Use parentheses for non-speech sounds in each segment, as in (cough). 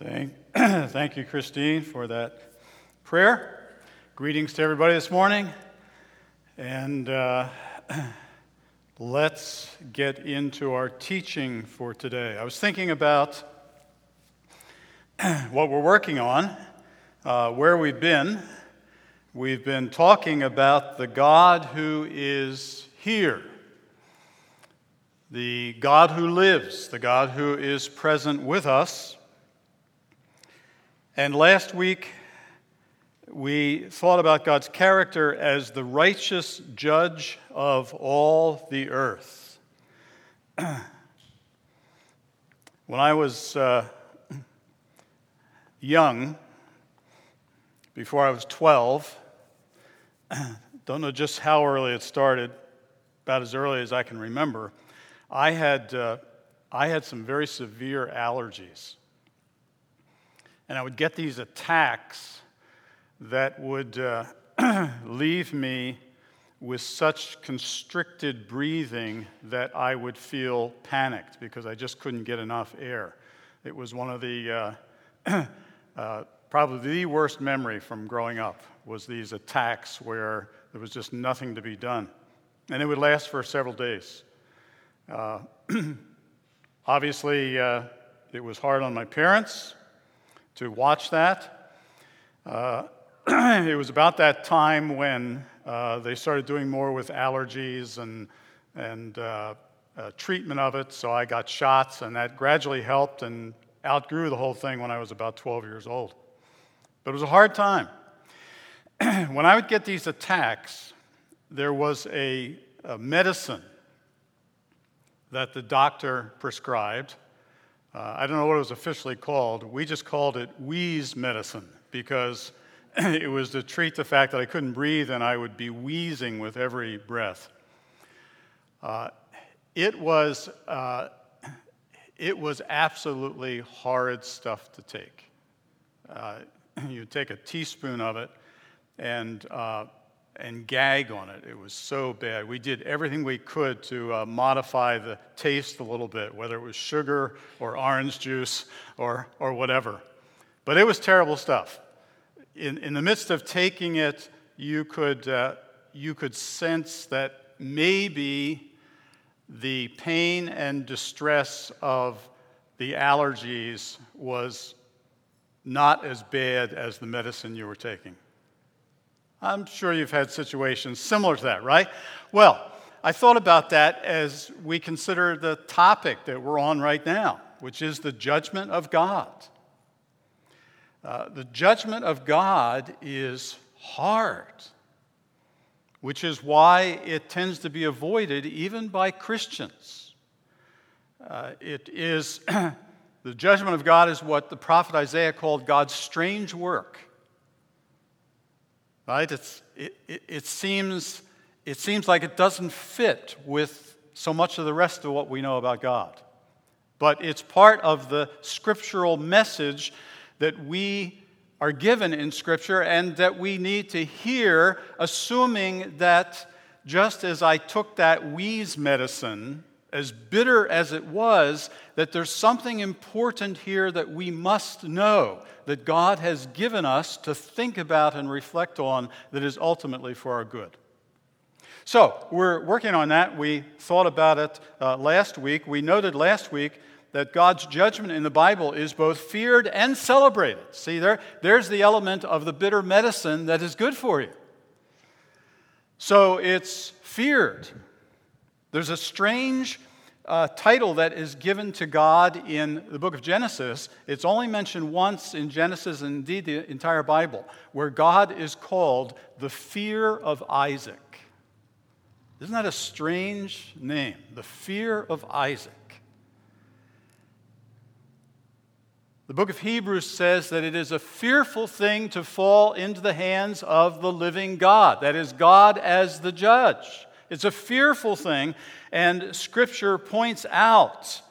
Thank, (clears throat) thank you, Christine, for that prayer. Greetings to everybody this morning. And uh, (clears throat) let's get into our teaching for today. I was thinking about (clears throat) what we're working on, uh, where we've been. We've been talking about the God who is here, the God who lives, the God who is present with us. And last week, we thought about God's character as the righteous judge of all the earth. (clears throat) when I was uh, young, before I was 12, (clears throat) don't know just how early it started, about as early as I can remember, I had, uh, I had some very severe allergies and I would get these attacks that would uh, (clears throat) leave me with such constricted breathing that I would feel panicked because I just couldn't get enough air. It was one of the uh, (clears throat) uh, probably the worst memory from growing up was these attacks where there was just nothing to be done, and it would last for several days. Uh, (clears throat) obviously, uh, it was hard on my parents to watch that. Uh, (clears throat) it was about that time when uh, they started doing more with allergies and, and uh, uh, treatment of it, so I got shots, and that gradually helped and outgrew the whole thing when I was about 12 years old. But it was a hard time. (clears throat) when I would get these attacks, there was a, a medicine that the doctor prescribed uh, I don't know what it was officially called. We just called it wheeze medicine because (clears throat) it was to treat the fact that I couldn't breathe and I would be wheezing with every breath. Uh, it was uh, it was absolutely horrid stuff to take. Uh, (clears throat) you take a teaspoon of it, and uh, and gag on it. It was so bad. We did everything we could to uh, modify the taste a little bit, whether it was sugar or orange juice or, or whatever. But it was terrible stuff. In, in the midst of taking it, you could, uh, you could sense that maybe the pain and distress of the allergies was not as bad as the medicine you were taking. I'm sure you've had situations similar to that, right? Well, I thought about that as we consider the topic that we're on right now, which is the judgment of God. Uh, the judgment of God is hard, which is why it tends to be avoided even by Christians. Uh, it is (clears throat) the judgment of God is what the prophet Isaiah called God's strange work right? It's, it, it, seems, it seems like it doesn't fit with so much of the rest of what we know about God. But it's part of the scriptural message that we are given in Scripture and that we need to hear, assuming that just as I took that wheeze medicine, as bitter as it was, that there's something important here that we must know that God has given us to think about and reflect on that is ultimately for our good. So, we're working on that. We thought about it uh, last week. We noted last week that God's judgment in the Bible is both feared and celebrated. See, there, there's the element of the bitter medicine that is good for you. So, it's feared. There's a strange uh, title that is given to God in the book of Genesis. It's only mentioned once in Genesis and indeed the entire Bible, where God is called the fear of Isaac. Isn't that a strange name? The fear of Isaac. The book of Hebrews says that it is a fearful thing to fall into the hands of the living God. That is, God as the judge. It's a fearful thing, and Scripture points out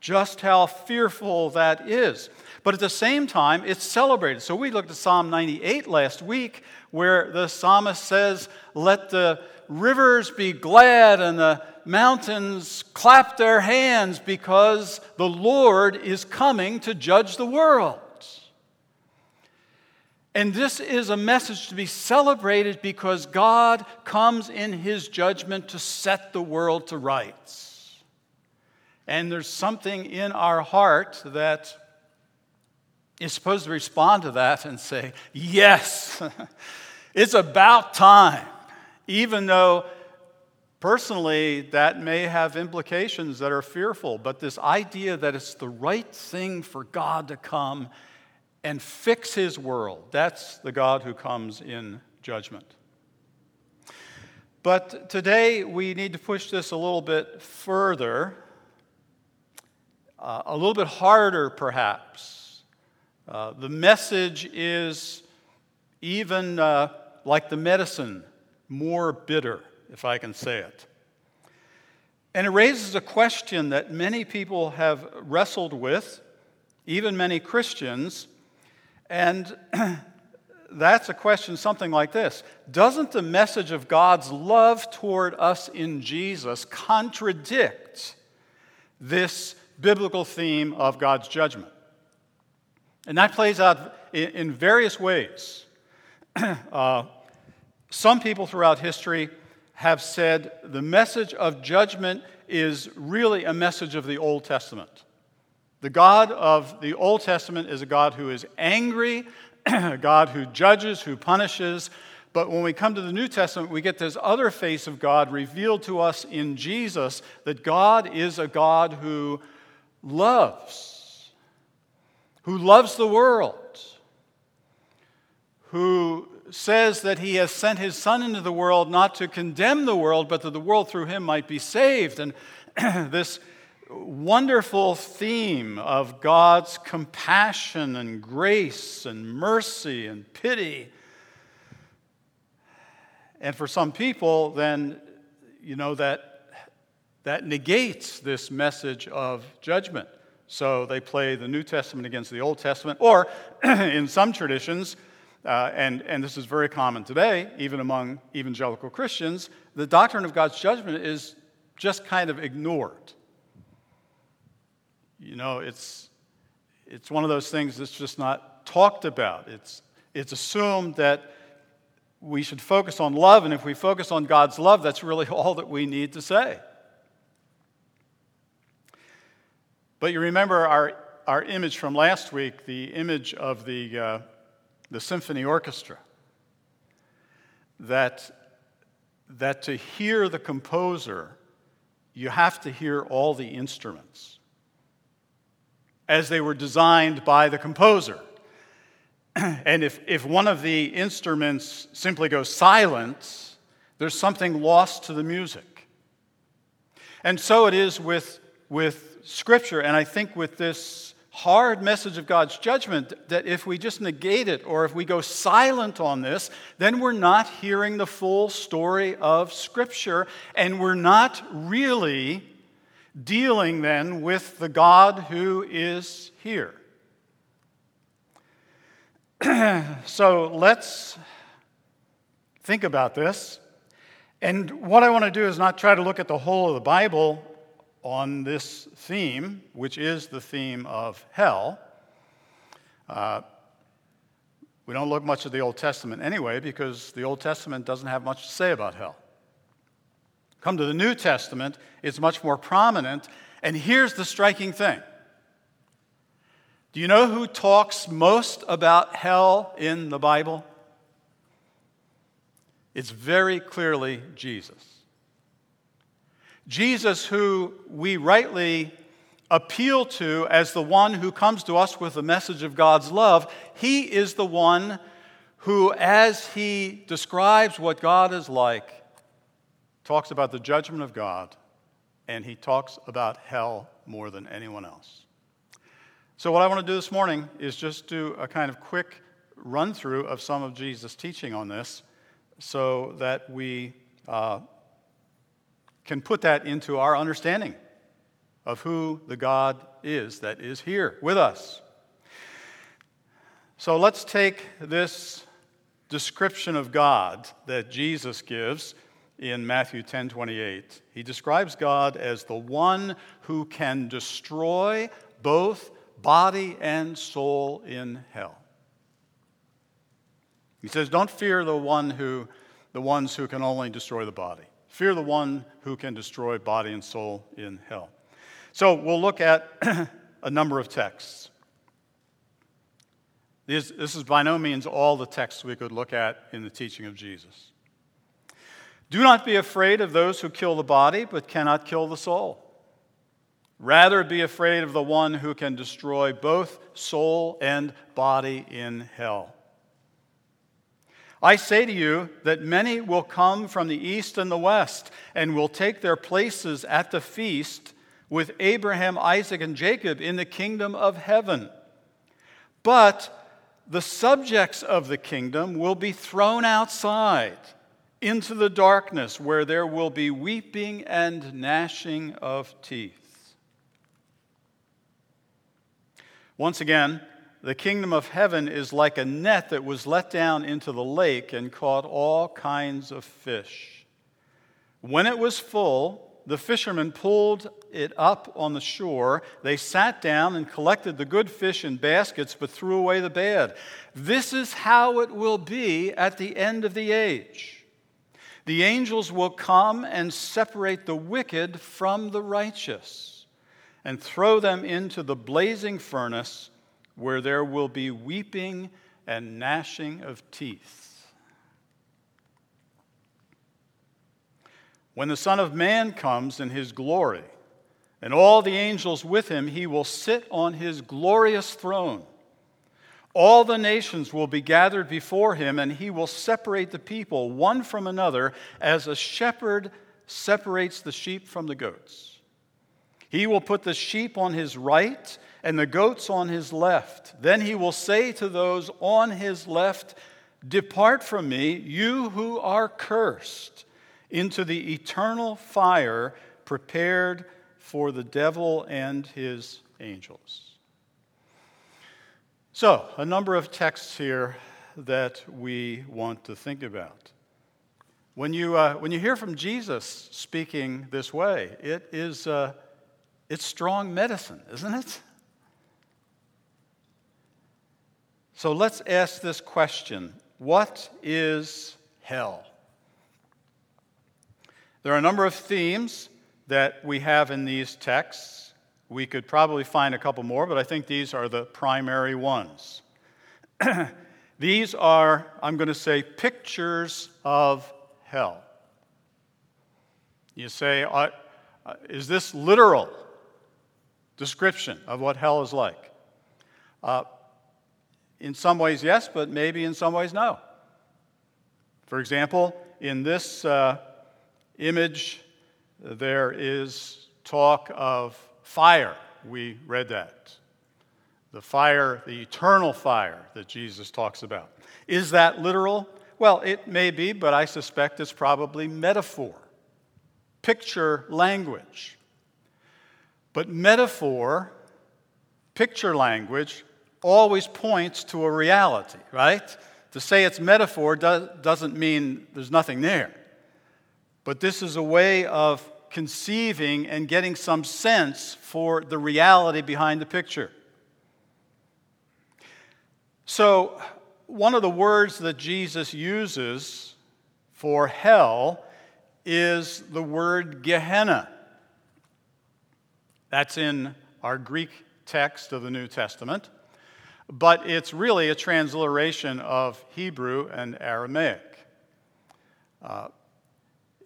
just how fearful that is. But at the same time, it's celebrated. So we looked at Psalm 98 last week, where the psalmist says, Let the rivers be glad and the mountains clap their hands because the Lord is coming to judge the world. And this is a message to be celebrated because God comes in his judgment to set the world to rights. And there's something in our heart that is supposed to respond to that and say, Yes, (laughs) it's about time. Even though personally that may have implications that are fearful, but this idea that it's the right thing for God to come and fix his world. That's the God who comes in judgment. But today we need to push this a little bit further, uh, a little bit harder perhaps. Uh, the message is even uh, like the medicine, more bitter, if I can say it. And it raises a question that many people have wrestled with, even many Christians and (clears throat) that's a question something like this Doesn't the message of God's love toward us in Jesus contradict this biblical theme of God's judgment? And that plays out in various ways. (clears throat) Uh, some people throughout history have said the message of judgment is really a message of the Old Testament. The God of the Old Testament is a God who is angry, (clears throat) a God who judges, who punishes. But when we come to the New Testament, we get this other face of God revealed to us in Jesus that God is a God who loves, who loves the world, who says that he has sent his Son into the world not to condemn the world, but that the world through him might be saved. And (clears throat) this wonderful theme of God's compassion and grace and mercy and pity. And for some people, then, you know, that, that negates this message of judgment. So they play the New Testament against the Old Testament, or (clears throat) in some traditions, uh, and, and this is very common today, even among evangelical Christians, the doctrine of God's judgment is just kind of ignored. You know, it's, it's one of those things that's just not talked about. It's, it's assumed that we should focus on love, and if we focus on God's love, that's really (laughs) all that we need to say. But you remember our, our image from last week, the image of the, uh, the symphony orchestra. That, that to hear the composer, you have to hear all the instruments as they were designed by the composer. (clears throat) and if, if one of the instruments simply goes silent, there's something lost to the music. And so it is with, with Scripture, and I think with this hard message of God's judgment that if we just negate it or if we go silent on this, then we're not hearing the full story of Scripture and we're not really dealing then with the God who is here. (clears throat) so let's think about this. And what I want to do is not try to look at the whole of the Bible on this theme, which is the theme of hell. Uh, we don't look much at the Old Testament anyway, because the Old Testament doesn't have much to say about hell. Come to the New Testament, it's much more prominent. And here's the striking thing Do you know who talks most about hell in the Bible? It's very clearly Jesus. Jesus, who we rightly appeal to as the one who comes to us with the message of God's love, he is the one who, as he describes what God is like, talks about the judgment of God, and he talks about hell more than anyone else. So, what I want to do this morning is just do a kind of quick run through of some of Jesus' teaching on this so that we uh, can put that into our understanding of who the God is that is here with us. So, let's take this description of God that Jesus gives in Matthew 10 28. He describes God as the one who can destroy both body and soul in hell. He says, Don't fear the one who the ones who can only destroy the body. Fear the one who can destroy body and soul in hell. So we'll look at (clears throat) a number of texts. This, this is by no means all the texts we could look at in the teaching of Jesus. Do not be afraid of those who kill the body, but cannot kill the soul. Rather, be afraid of the one who can destroy both soul and body in hell. I say to you that many will come from the east and the west and will take their places at the feast with Abraham, Isaac, and Jacob in the kingdom of heaven. But the subjects of the kingdom will be thrown outside into the darkness where there will be weeping and gnashing of teeth. Once again, the kingdom of heaven is like a net that was let down into the lake and caught all kinds of fish. When it was full, the fishermen pulled it up on the shore. They sat down and collected the good fish in baskets, but threw away the bad. This is how it will be at the end of the age. The angels will come and separate the wicked from the righteous and throw them into the blazing furnace where there will be weeping and gnashing of teeth. When the Son of Man comes in his glory, and all the angels with him, he will sit on his glorious throne. All the nations will be gathered before him, and he will separate the people one from another as a shepherd separates the sheep from the goats. He will put the sheep on his right and the goats on his left. Then he will say to those on his left, Depart from me, you who are cursed, into the eternal fire prepared for the devil and his angels. So, a number of texts here that we want to think about. When you, uh, when you hear from Jesus speaking this way, it is uh, it's strong medicine, isn't it? So let's ask this question What is hell? There are a number of themes that we have in these texts. We could probably find a couple more, but I think these are the primary ones. (clears throat) these are, I'm going to say, pictures of hell. You say, uh, is this literal description of what hell is like? Uh, in some ways, yes, but maybe in some ways, no. For example, in this uh, image, there is talk of fire. We read that. The fire, the eternal fire that Jesus talks about. Is that literal? Well, it may be, but I suspect it's probably metaphor, picture language. But metaphor, picture language, always points to a reality, right? To say it's metaphor does, doesn't mean there's nothing there. But this is a way of conceiving and getting some sense for the reality behind the picture. So, one of the words that Jesus uses for hell is the word Gehenna. That's in our Greek text of the New Testament but it's really a transliteration of Hebrew and Aramaic. Uh,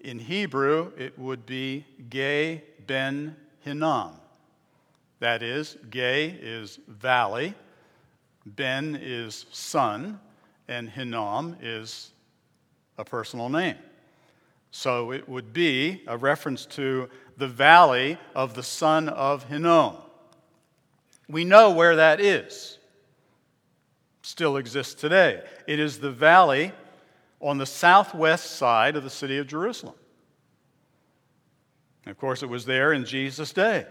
in Hebrew, it would be Ge Ben Hinnom. That is, Ge is valley, Ben is son, and Hinnom is a personal name. So it would be a reference to the valley of the son of Hinnom. We know where that is still exists today. It is the valley on the southwest side of the city of Jerusalem. of course, it was there in Jesus' day.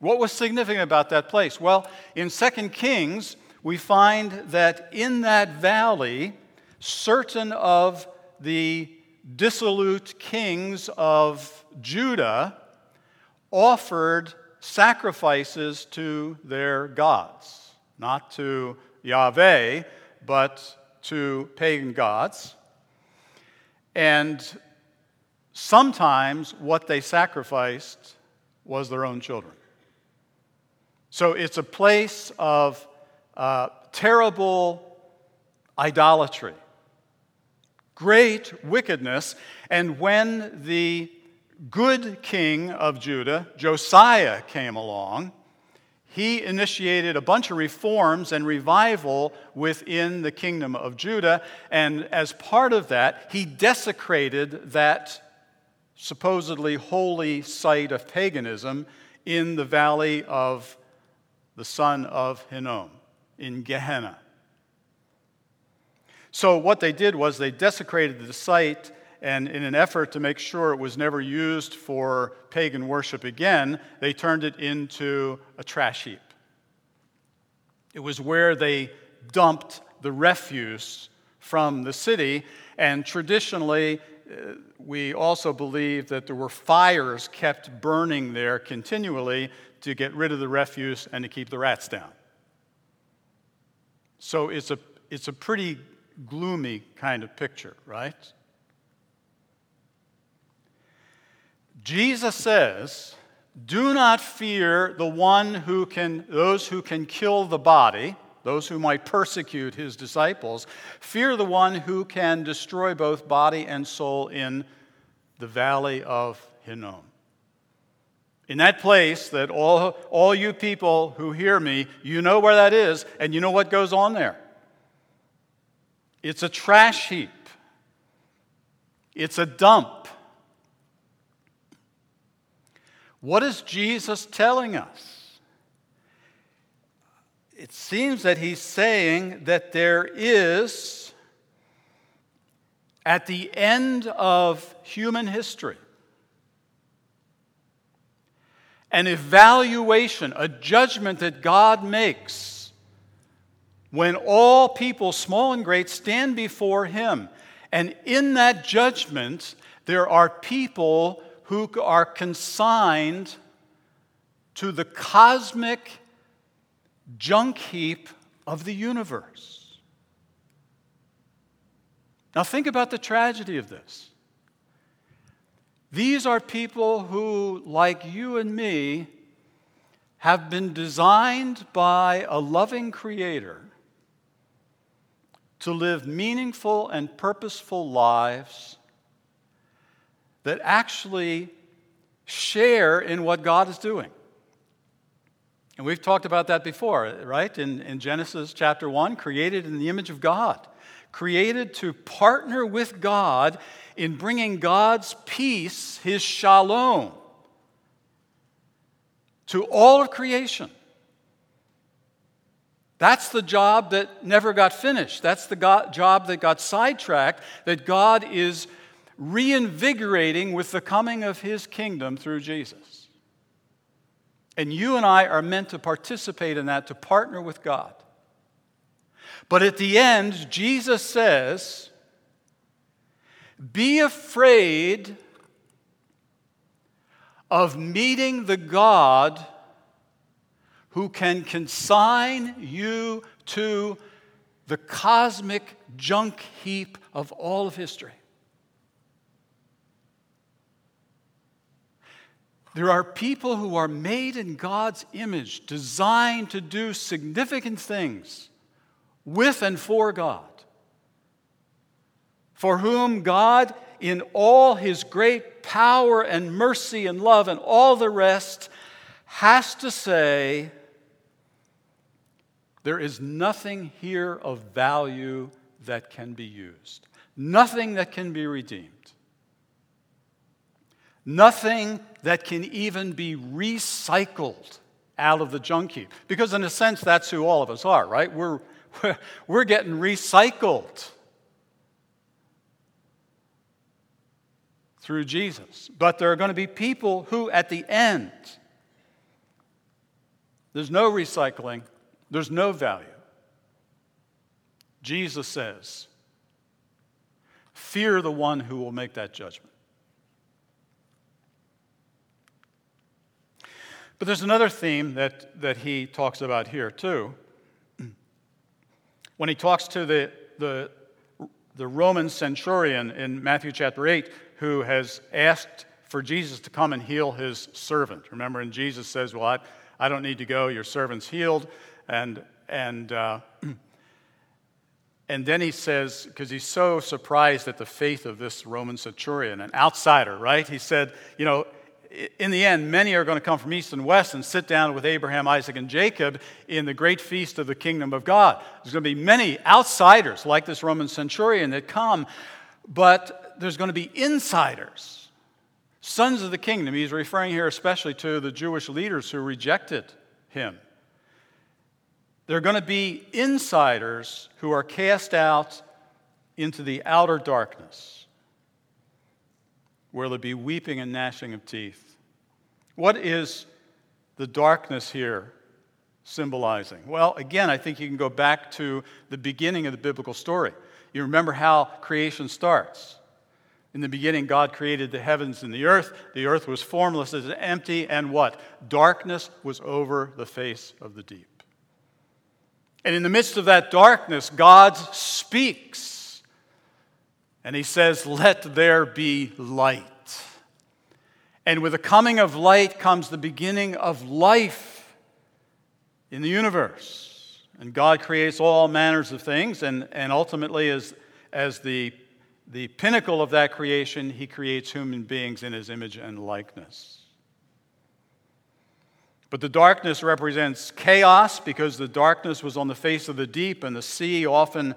What was significant about that place? Well, in 2 Kings, we find that in that valley, certain of the dissolute kings of Judah offered sacrifices to their gods, not to Yahweh, but to pagan gods. And sometimes what they sacrificed was their own children. So it's a place of uh, terrible idolatry, great wickedness. And when the good king of Judah, Josiah, came along, he initiated a bunch of reforms and revival within the kingdom of Judah. And as part of that, he desecrated that supposedly holy site of paganism in the valley of the son of Hinnom, in Gehenna. So, what they did was they desecrated the site and in an effort to make sure it was never used for pagan worship again, they turned it into a trash heap. It was where they dumped the refuse from the city, and traditionally, uh, we also believe that there were fires kept burning there continually to get rid of the refuse and to keep the rats down. So it's a, it's a pretty gloomy kind of picture, right? Jesus says, Do not fear the one who can, those who can kill the body, those who might persecute his disciples. Fear the one who can destroy both body and soul in the valley of Hinnom. In that place that all, all you people who hear me, you know where that is, and you know what goes on there. It's a trash heap, it's a dump. What is Jesus telling us? It seems that he's saying that there is, at the end of human history, an evaluation, a judgment that God makes when all people, small and great, stand before Him. And in that judgment, there are people who are consigned to the cosmic junk heap of the universe. Now, think about the tragedy of this. These are people who, like you and me, have been designed by a loving Creator to live meaningful and purposeful lives that actually share in what God is doing. And we've talked about that before, right? In, in Genesis chapter 1, created in the image of God, created to partner with God in bringing God's peace, his shalom, to all of creation. That's the job that never got finished. That's the God, job that got sidetracked, that God is reinvigorating with the coming of his kingdom through Jesus. And you and I are meant to participate in that, to partner with God. But at the end, Jesus says, Be afraid of meeting the God who can consign you to the cosmic junk heap of all of history. There are people who are made in God's image, designed to do significant things with and for God, for whom God, in all his great power and mercy and love and all the rest, has to say, there is nothing here of value that can be used, nothing that can be redeemed. Nothing that can even be recycled out of the junk heap. Because, in a sense, that's who all of us are, right? We're, we're, (laughs) we're getting recycled through Jesus. But there are going to be people who, at the end, there's no recycling, there's no value. Jesus says, Fear the one who will make that judgment. But there's another theme that, that he talks about here, too. When he talks to the, the the Roman centurion in Matthew chapter 8 who has asked for Jesus to come and heal his servant. Remember, and Jesus says, Well, I, I don't need to go, your servant's healed. And, and, uh, and then he says, because he's so surprised at the faith of this Roman centurion, an outsider, right? He said, You know, in the end, many are going to come from east and west and sit down with Abraham, Isaac, and Jacob in the great feast of the kingdom of God. There's going to be many outsiders like this Roman centurion that come, but there's going to be insiders, sons of the kingdom. He's referring here especially to the Jewish leaders who rejected him. There are going to be insiders who are cast out into the outer darkness, where there'll be weeping and gnashing of teeth. What is the darkness here symbolizing? Well, again, I think you can go back to the beginning of the biblical story. You remember how creation starts. In the beginning, God created the heavens and the earth. The earth was formless and empty, and what? Darkness was over the face of the deep. And in the midst of that darkness, God speaks. And he says, Let there be light. And with the coming of light comes the beginning of life in the universe. And God creates all manners of things, and, and ultimately, as, as the, the pinnacle of that creation, he creates human beings in his image and likeness. But the darkness represents chaos because the darkness was on the face of the deep, and the sea often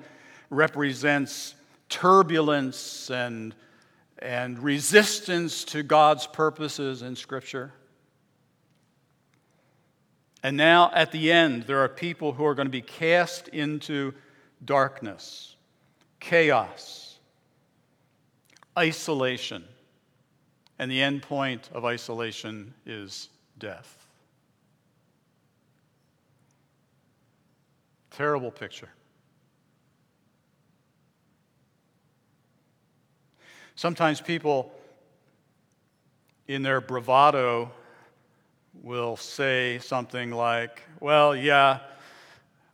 represents turbulence and, and resistance to God's purposes in Scripture. And now, at the end, there are people who are going to be cast into darkness, chaos, isolation. And the end point of isolation is death. Terrible picture. Sometimes people, in their bravado, will say something like, Well, yeah,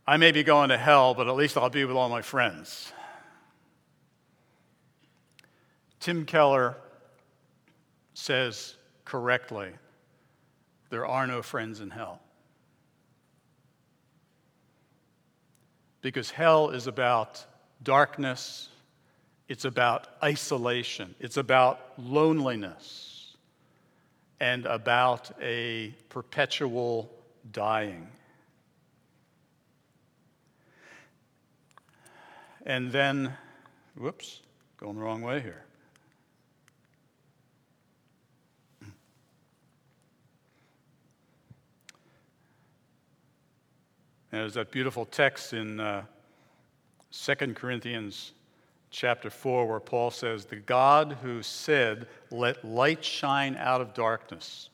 I may be going to hell, but at least I'll be with all my friends. Tim Keller says correctly, There are no friends in hell. because hell is about darkness, it's about isolation, it's about loneliness, and about a perpetual dying. And then, whoops, going the wrong way here. And there's that beautiful text in uh, 2 Corinthians chapter 4 where Paul says, The God who said, Let light shine out of darkness,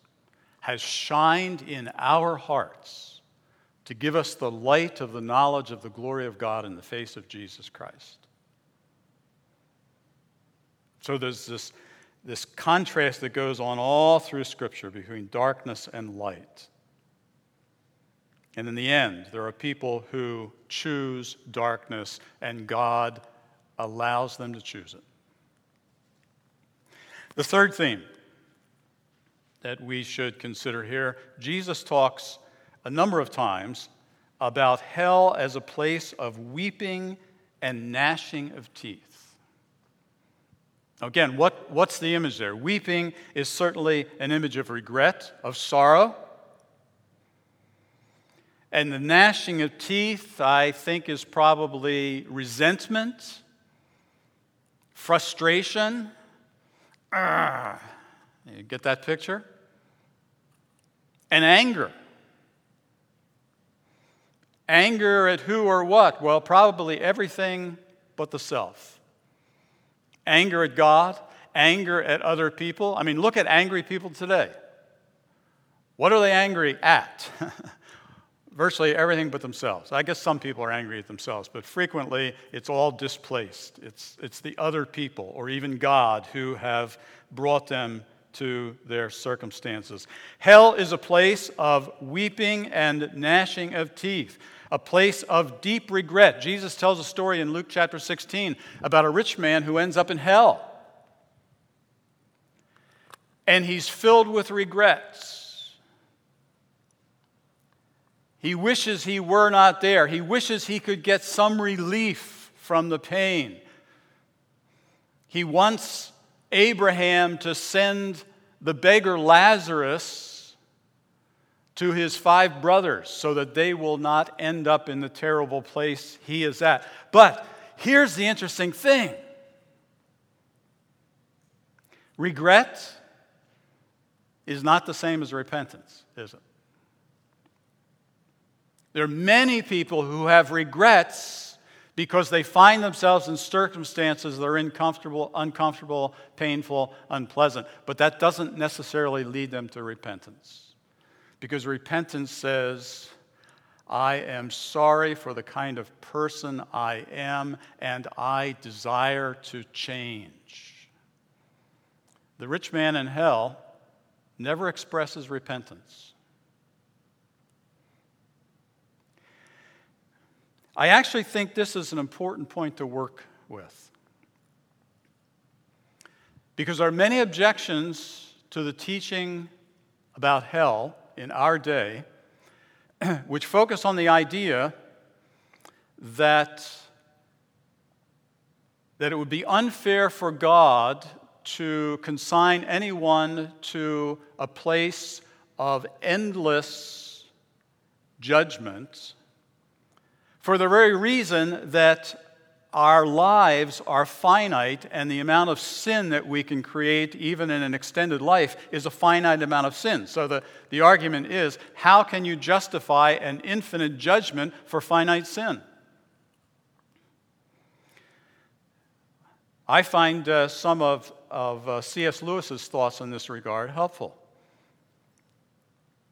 has shined in our hearts to give us the light of the knowledge of the glory of God in the face of Jesus Christ. So there's this, this contrast that goes on all through Scripture between darkness and light. And in the end, there are people who choose darkness, and God allows them to choose it. The third theme that we should consider here Jesus talks a number of times about hell as a place of weeping and gnashing of teeth. Again, what, what's the image there? Weeping is certainly an image of regret, of sorrow. And the gnashing of teeth, I think, is probably resentment, frustration. Arrgh. You get that picture? And anger. Anger at who or what? Well, probably everything but the self. Anger at God, anger at other people. I mean, look at angry people today. What are they angry at? (laughs) virtually everything but themselves. I guess some people are angry at themselves, but frequently it's all displaced. It's, it's the other people or even God who have brought them to their circumstances. Hell is a place of weeping and gnashing of teeth, a place of deep regret. Jesus tells a story in Luke chapter 16 about a rich man who ends up in hell. And he's filled with regrets. He wishes he were not there. He wishes he could get some relief from the pain. He wants Abraham to send the beggar Lazarus to his five brothers so that they will not end up in the terrible place he is at. But here's the interesting thing regret is not the same as repentance, is it? There are many people who have regrets because they find themselves in circumstances that are uncomfortable, uncomfortable, painful, unpleasant. But that doesn't necessarily lead them to repentance. Because repentance says, I am sorry for the kind of person I am, and I desire to change. The rich man in hell never expresses repentance. I actually think this is an important point to work with. Because there are many objections to the teaching about hell in our day, (clears throat) which focus on the idea that, that it would be unfair for God to consign anyone to a place of endless judgment for the very reason that our lives are finite and the amount of sin that we can create, even in an extended life, is a finite amount of sin. So the, the argument is how can you justify an infinite judgment for finite sin? I find uh, some of, of uh, C.S. Lewis's thoughts in this regard helpful.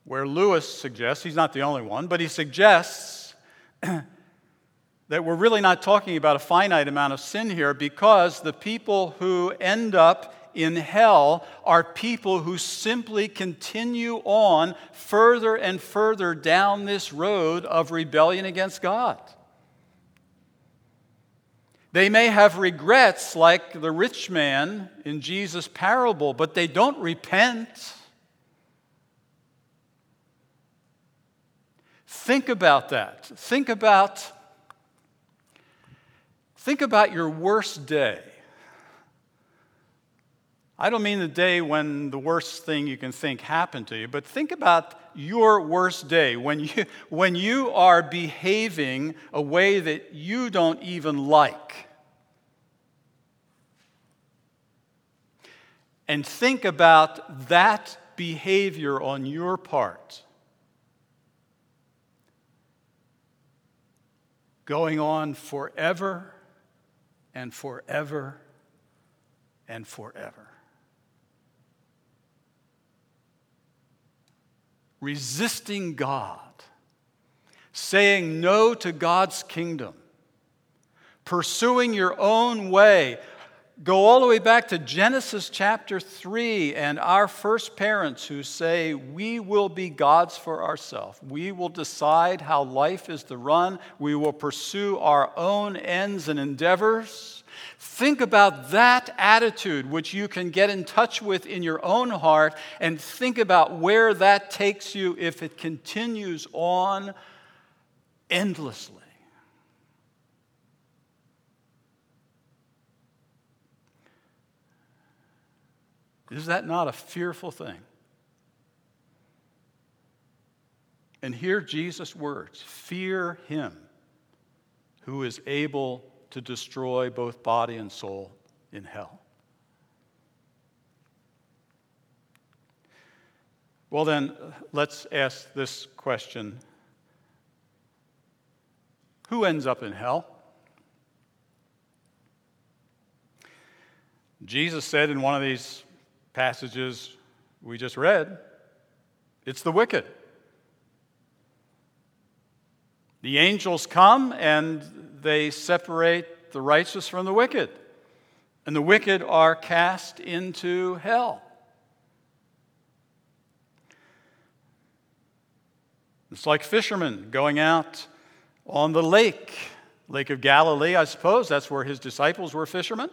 Where Lewis suggests, he's not the only one, but he suggests (clears throat) that we're really not talking about a finite amount of sin here because the people who end up in hell are people who simply continue on further and further down this road of rebellion against God. They may have regrets like the rich man in Jesus' parable, but they don't repent. Think about that. Think about Think about your worst day. I don't mean the day when the worst thing you can think happened to you, but think about your worst day when you, (laughs) when you are behaving a way that you don't even like. And think about that behavior on your part. Going on forever and forever and forever. Resisting God, saying no to God's kingdom, pursuing your own way, Go all the way back to Genesis chapter 3 and our first parents who say, We will be gods for ourselves. We will decide how life is to run. We will pursue our own ends and endeavors. Think about that attitude, which you can get in touch with in your own heart, and think about where that takes you if it continues on endlessly. Is that not a fearful thing? And hear Jesus' words Fear him who is able to destroy both body and soul in hell. Well, then, let's ask this question Who ends up in hell? Jesus said in one of these passages we just read, it's the wicked. The angels come and they separate the righteous from the wicked, and the wicked are cast into hell. It's like fishermen going out on the lake, Lake of Galilee, I suppose. That's where his disciples were fishermen.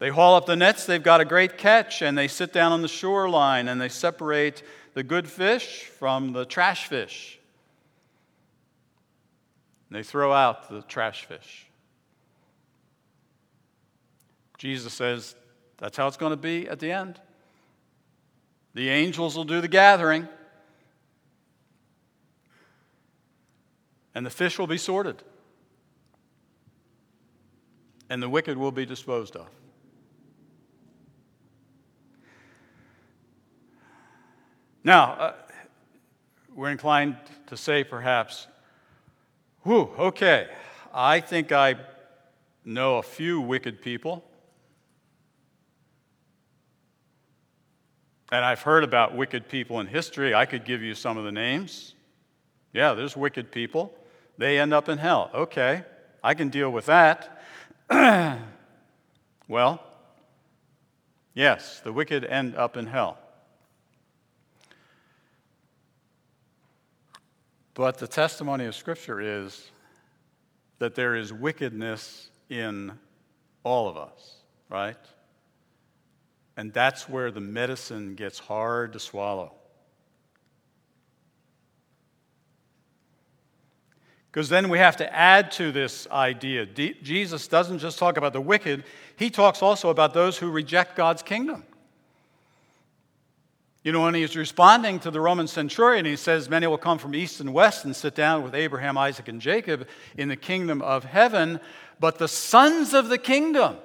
They haul up the nets, they've got a great catch, and they sit down on the shoreline and they separate the good fish from the trash fish. And they throw out the trash fish. Jesus says that's how it's going to be at the end. The angels will do the gathering, and the fish will be sorted, and the wicked will be disposed of. Now, uh, we're inclined to say perhaps, whew, okay, I think I know a few wicked people. And I've heard about wicked people in history. I could give you some of the names. Yeah, there's wicked people. They end up in hell. Okay, I can deal with that. (clears throat) well, yes, the wicked end up in hell. But the testimony of Scripture is that there is wickedness in all of us, right? And that's where the medicine gets hard to swallow. Because then we have to add to this idea. D- Jesus doesn't just talk about the wicked, he talks also about those who reject God's kingdom. You know, when he's responding to the Roman centurion, he says, Many will come from east and west and sit down with Abraham, Isaac, and Jacob in the kingdom of heaven. But the sons of the kingdom,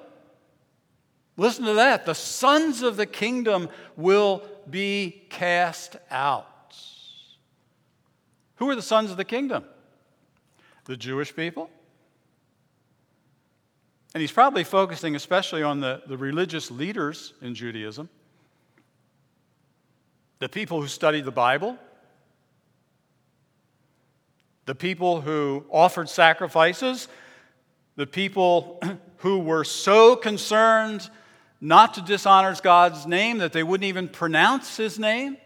listen to that, the sons of the kingdom will be cast out. Who are the sons of the kingdom? The Jewish people. And he's probably focusing especially on the, the religious leaders in Judaism the people who studied the Bible, the people who offered sacrifices, the people (clears throat) who were so concerned not to dishonor God's name that they wouldn't even pronounce his name,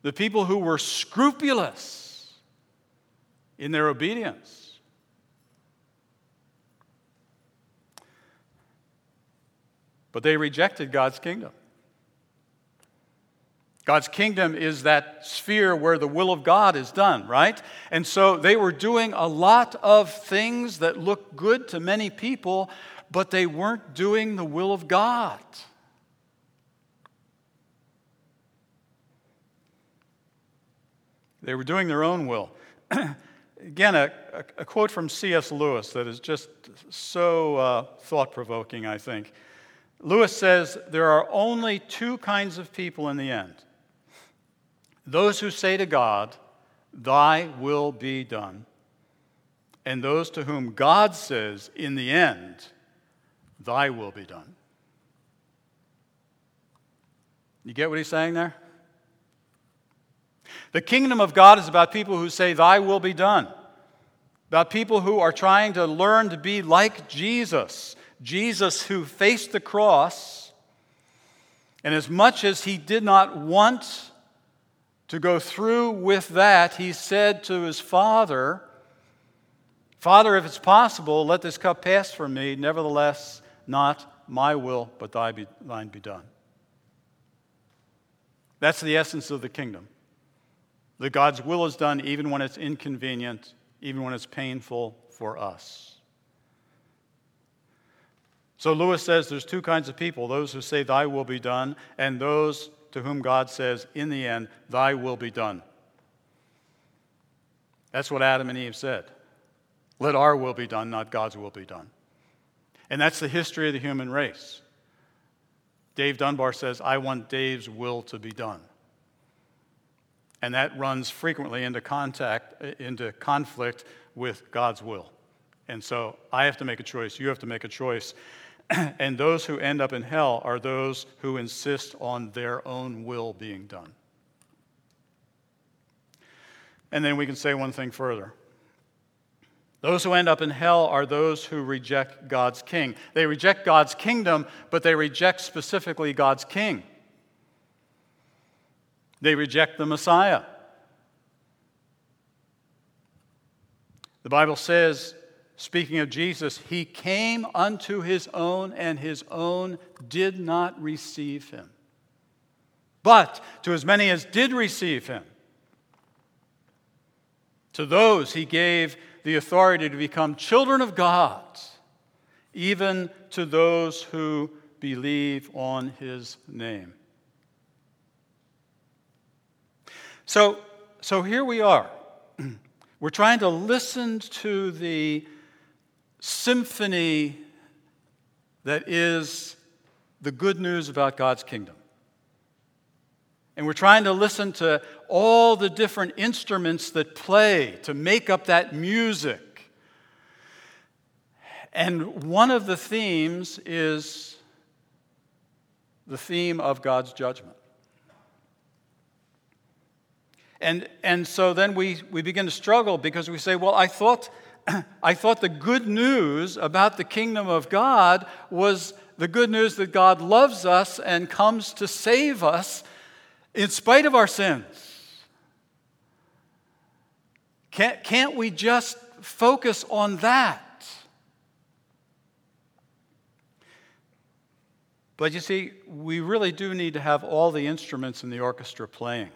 the people who were scrupulous in their obedience. But they rejected God's kingdom. God's kingdom is that sphere where the will of God is done, right? And so they were doing a lot of things that looked good to many people, but they weren't doing the will of God. They were doing their own will. (clears throat) Again, a, a, quote from C.S. Lewis that is just so uh, thought provoking, I think. Lewis says, There are only two kinds of people in the end those who say to God, Thy will be done, and those to whom God says, In the end, Thy will be done. You get what he's saying there? The kingdom of God is about people who say, Thy will be done. About people who are trying to learn to be like Jesus. Jesus who faced the cross, and as much as he did not want to go through with that, he said to his father, Father, if it's possible, let this cup pass from me. Nevertheless, not my will, but thine be done. That's the essence of the kingdom. That God's will is done even when it's inconvenient, even when it's painful for us. So Lewis says there's two kinds of people those who say, Thy will be done, and those to whom God says, In the end, thy will be done. That's what Adam and Eve said. Let our will be done, not God's will be done. And that's the history of the human race. Dave Dunbar says, I want Dave's will to be done. And that runs frequently into contact, uh, into conflict with God's will. And so I have to make a choice. You have to make a choice. (clears throat) and those who end up in hell are those who insist on their own will being done. And then we can say one thing further. Those who end up in hell are those who reject God's king. They reject God's kingdom, but they reject specifically God's king. They reject the Messiah. The Bible says, speaking of Jesus, he came unto his own, and his own did not receive him. But to as many as did receive him, to those he gave the authority to become children of God, even to those who believe on his name. So, so here we are. (clears throat) We're trying to listen to the symphony that is the good news about God's kingdom. And we're trying to listen to all the different instruments that play to make up that music. And one of the themes is the theme of God's judgment. And, and so then we, we begin to struggle because we say, well, I thought, (clears throat) I thought the good news about the kingdom of God was the good news that God loves us and comes to save us in spite of our sins. Can't, can't we just focus on that? But you see, we really do need to have all the instruments in the orchestra playing.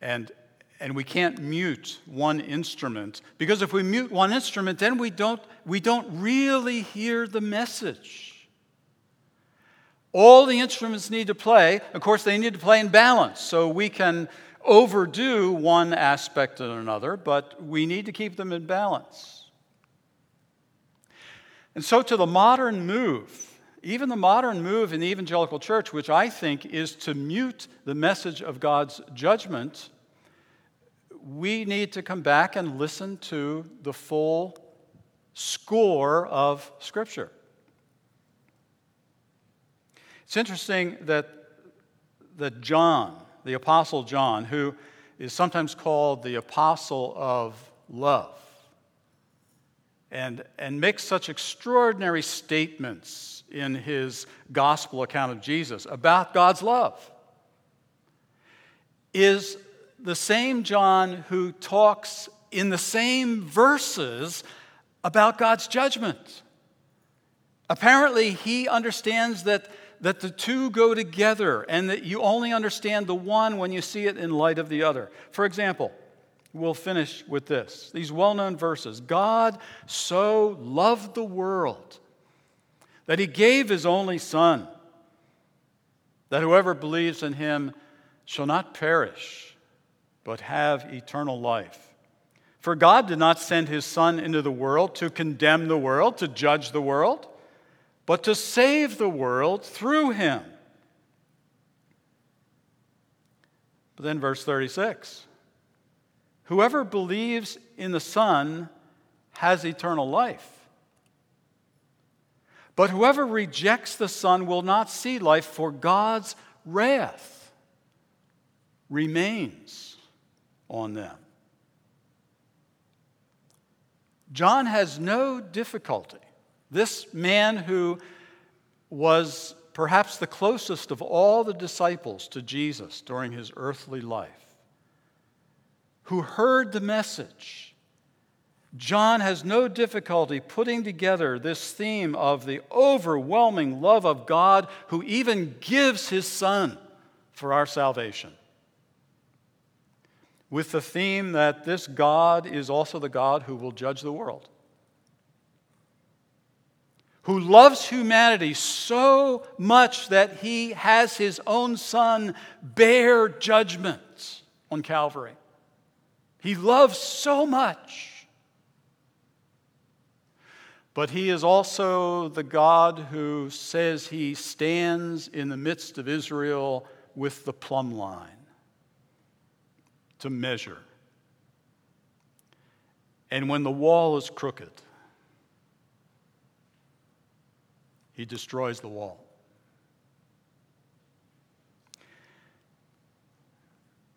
And, and we can't mute one instrument because if we mute one instrument, then we don't, we don't really hear the message. All the instruments need to play. Of course, they need to play in balance so we can overdo one aspect or another, but we need to keep them in balance. And so, to the modern move, even the modern move in the evangelical church, which I think is to mute the message of God's judgment, we need to come back and listen to the full score of Scripture. It's interesting that, that John, the Apostle John, who is sometimes called the Apostle of Love, and, and makes such extraordinary statements in his gospel account of Jesus about God's love is the same John who talks in the same verses about God's judgment. Apparently, he understands that, that the two go together and that you only understand the one when you see it in light of the other. For example, we'll finish with this these well known verses God so loved the world that he gave his only Son, that whoever believes in him shall not perish, but have eternal life. For God did not send his Son into the world to condemn the world, to judge the world, but to save the world through him. But then, verse 36 Whoever believes in the Son has eternal life. But whoever rejects the Son will not see life, for God's wrath remains on them. John has no difficulty. This man who was perhaps the closest of all the disciples to Jesus during his earthly life, who heard the message John has no difficulty putting together this theme of the overwhelming love of God who even gives his Son for our salvation. With the theme that this God is also the God who will judge the world, who loves humanity so much that he has his own Son bear judgment on Calvary. He loves so much but he is also the God who says he stands in the midst of Israel with the plumb line to measure. And when the wall is crooked, he destroys the wall.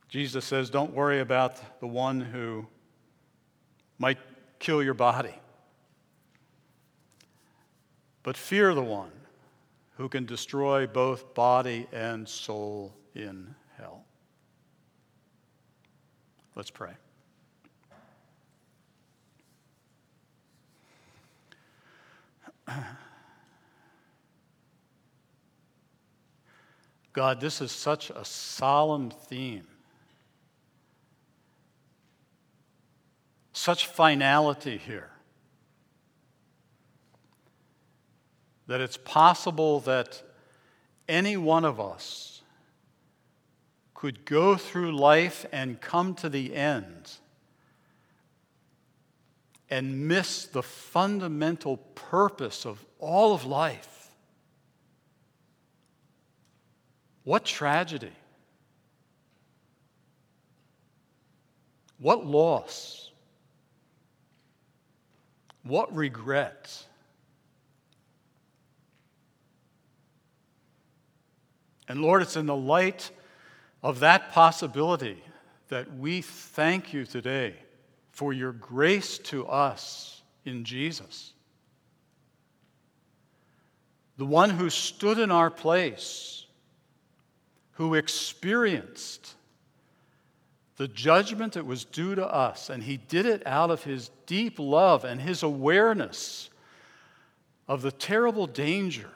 Jesus says, Don't worry about the one who might kill your body. But fear the one who can destroy both body and soul in Let's pray. God, this is such a solemn theme. Such finality here that it's possible that any one of us could go through life and come to the end and miss the fundamental purpose of all of life. What tragedy! What loss! What regret! And Lord, it's in the light of that possibility that we thank you today for your grace to us in Jesus. The one who stood in our place, who experienced the judgment that was due to us, and he did it out of his deep love and his awareness of the terrible danger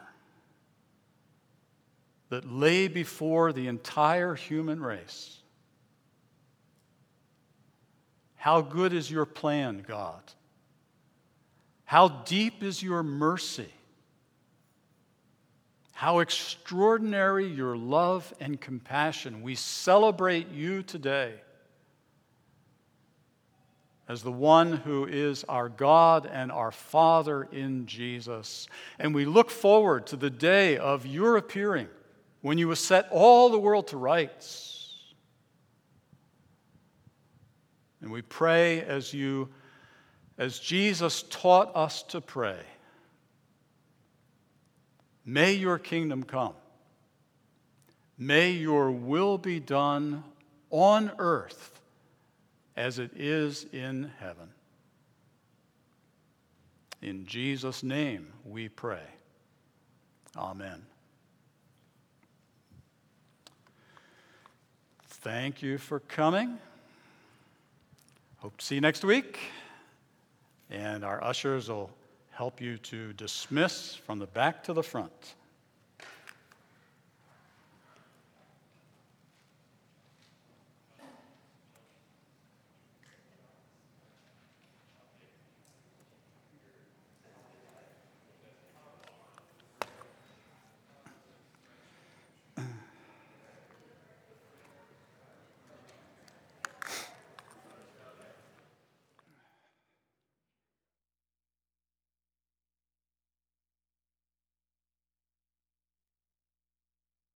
that lay before the entire human race. How good is your plan, God? How deep is your mercy? How extraordinary your love and compassion. We celebrate you today as the one who is our God and our Father in Jesus. And we look forward to the day of your appearing when you will set all the world to rights. And we pray as you as Jesus taught us to pray. May your kingdom come. May your will be done on earth as it is in heaven. In Jesus' name we pray. Amen. Thank you for coming. Hope to see you next week. And our ushers will help you to dismiss from the back to the front.